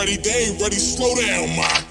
ready. They ain't ready. Slow down, man.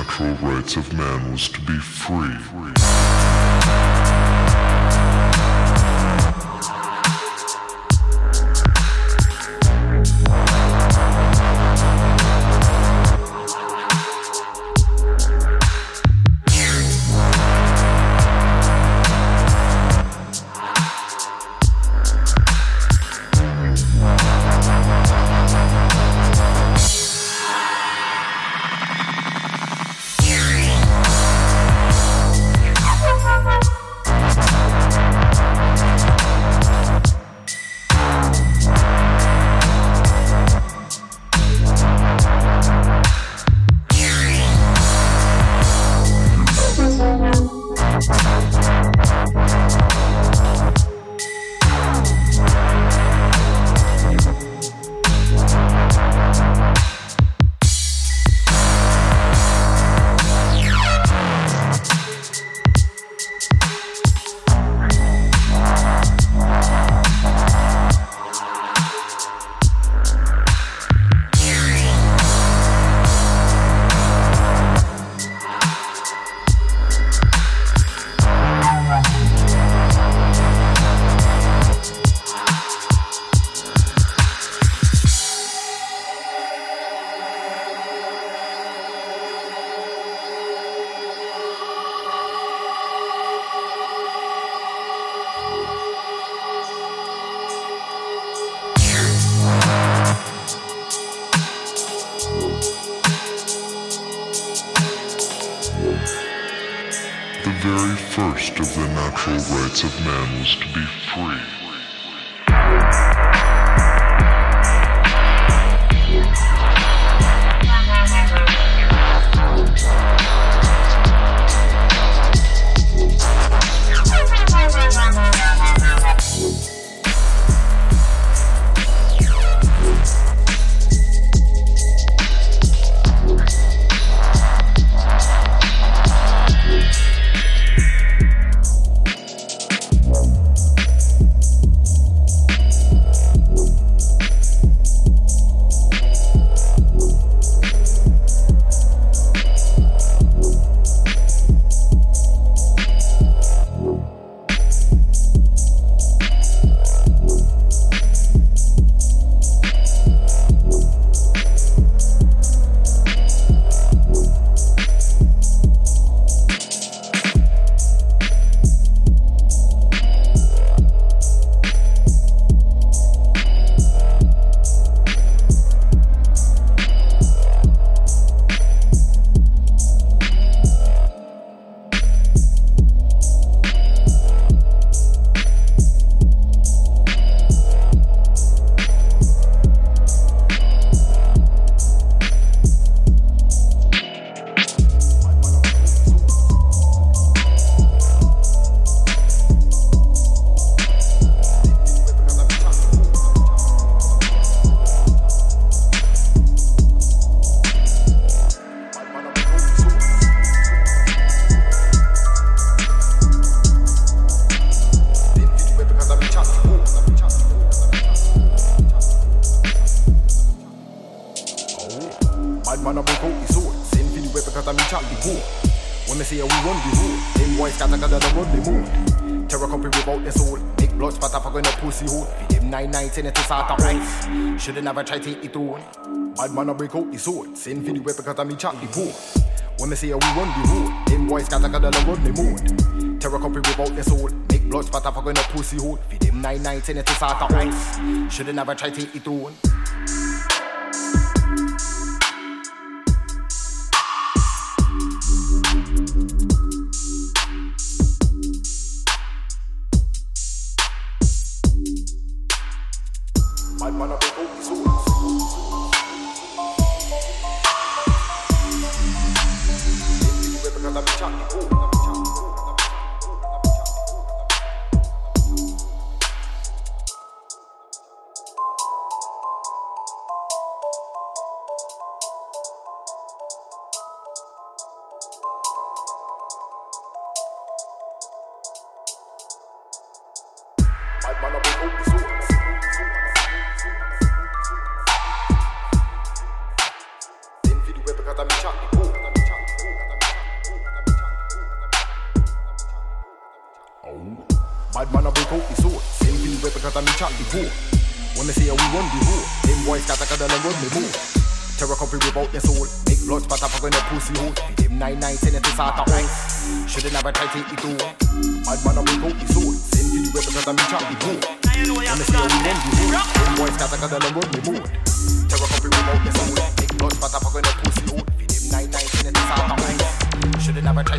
Natural rights of man was to be free. Rice. Shoulda never try take it on. Bad man a break out the sword. Send for the weapon because I'm in chat the war. When me say we run the road, them boys scatter cause they run the mood. Terror company without the soul. Make blood spatter for going to pussy hole. Feed them nine nine ten to start a rice. Shoulda never try take it on. Bad man a break out the sword. Then for the way because I'm chat the poor. Oh. Bad man a break out the sword. Same feel way because I'm chat the poor. When me say we run the road, them boys got a cut and run me move. Terror come free without the soul. Make blood spatter for when the pussy hole. Feed them nine nine ten at the start of. Shouldn't never try take it over. Bad man a break out the sword. Because I'm the poor. When me we the road, them boys got a cut and run me move. Terror come free without the soul. Make blood spatter when the pussy hole. Feed them nine nine ten at the start of house. Shouldn't never try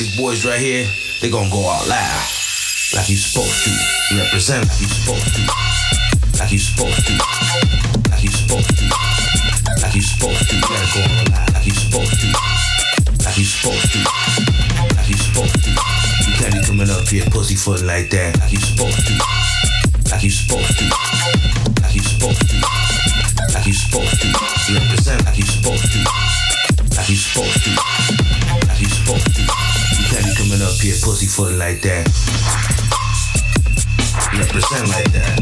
it over. boys right here, they gonna go out loud. Like you supposed to. represent like you supposed to. Like you supposed to. Like you supposed to. Like you supposed to. Gotta go out loud. Like you supposed to. Like you supposed to. Like you supposed to. You can't be coming up here pussyfooting like that. Like you supposed to. Like you supposed to. Like you supposed to. Like you supposed to. represent like you supposed to. Like you supposed to. Like you supposed to. Up here pussyfooting like that. Represent like that.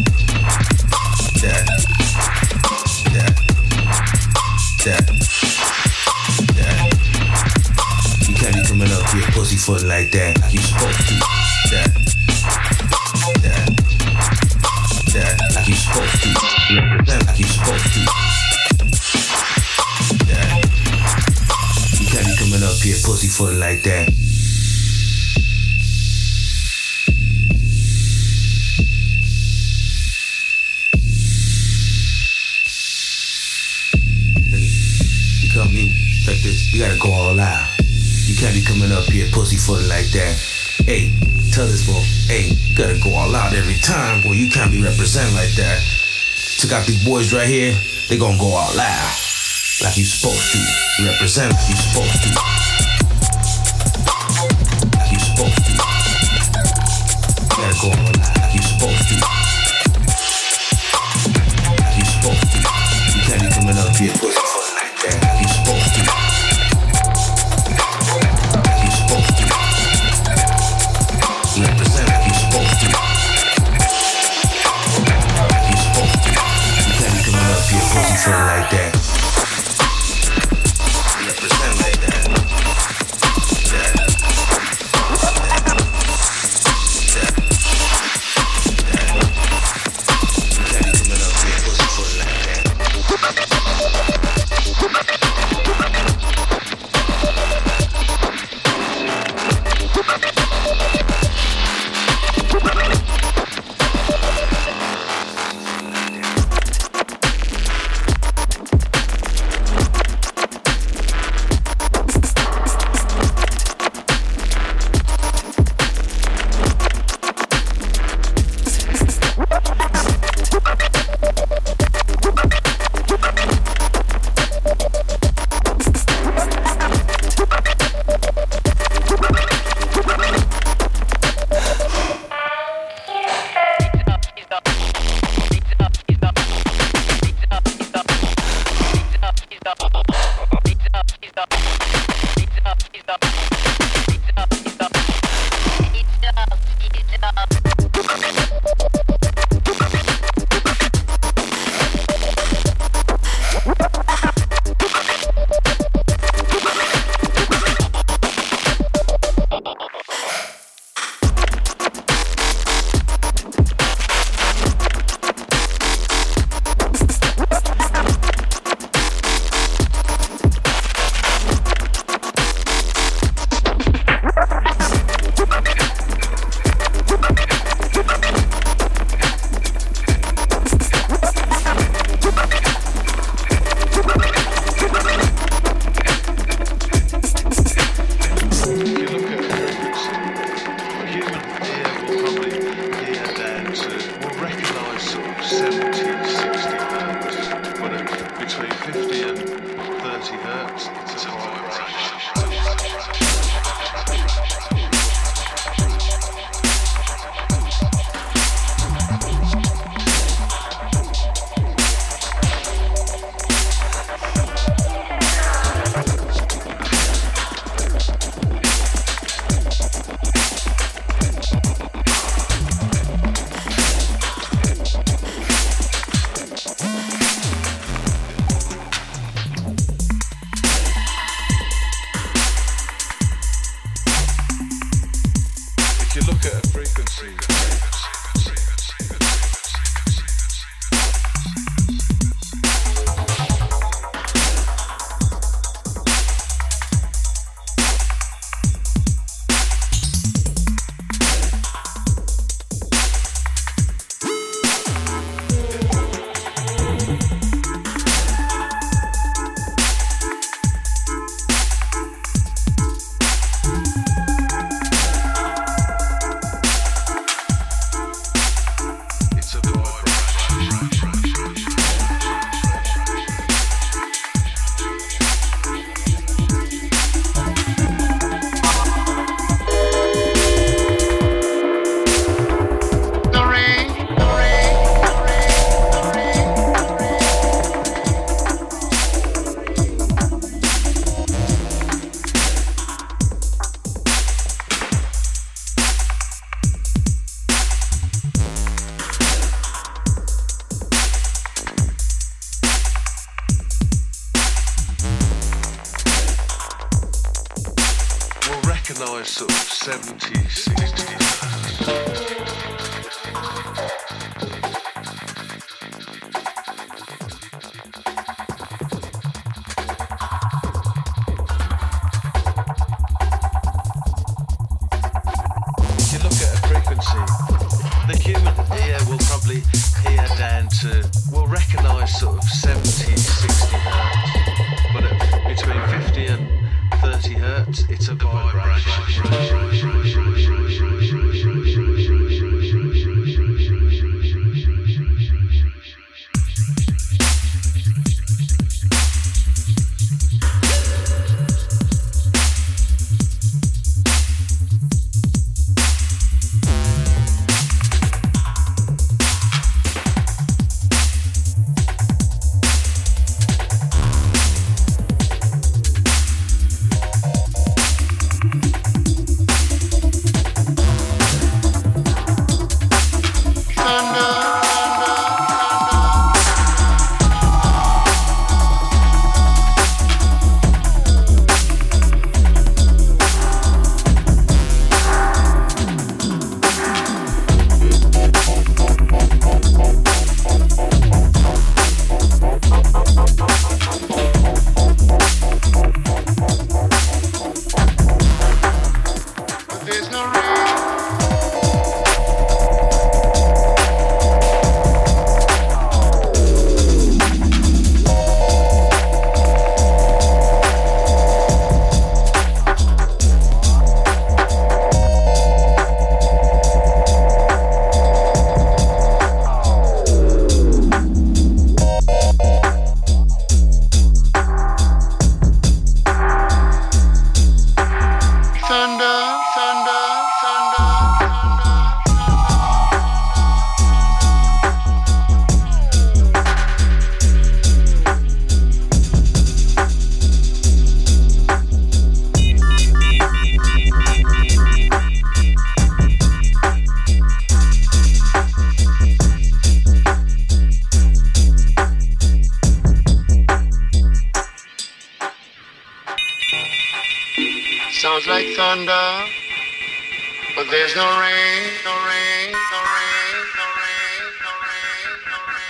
That. That. That. That. You can't be coming up here pussyfooting like that. Like you supposed to. That. That. That. Like you supposed to. Represent like you supposed to. That. You can't be coming up here pussyfooting like that. You gotta go all out. You can't be coming up here pussyfooting like that. Hey, tell this boy, hey, you gotta go all out every time. Boy, you can't be representing like that. Took out these boys right here, they gonna go all out. Like you supposed to. Represent like you supposed to.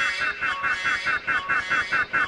Ha ha ha ha ha ha ha!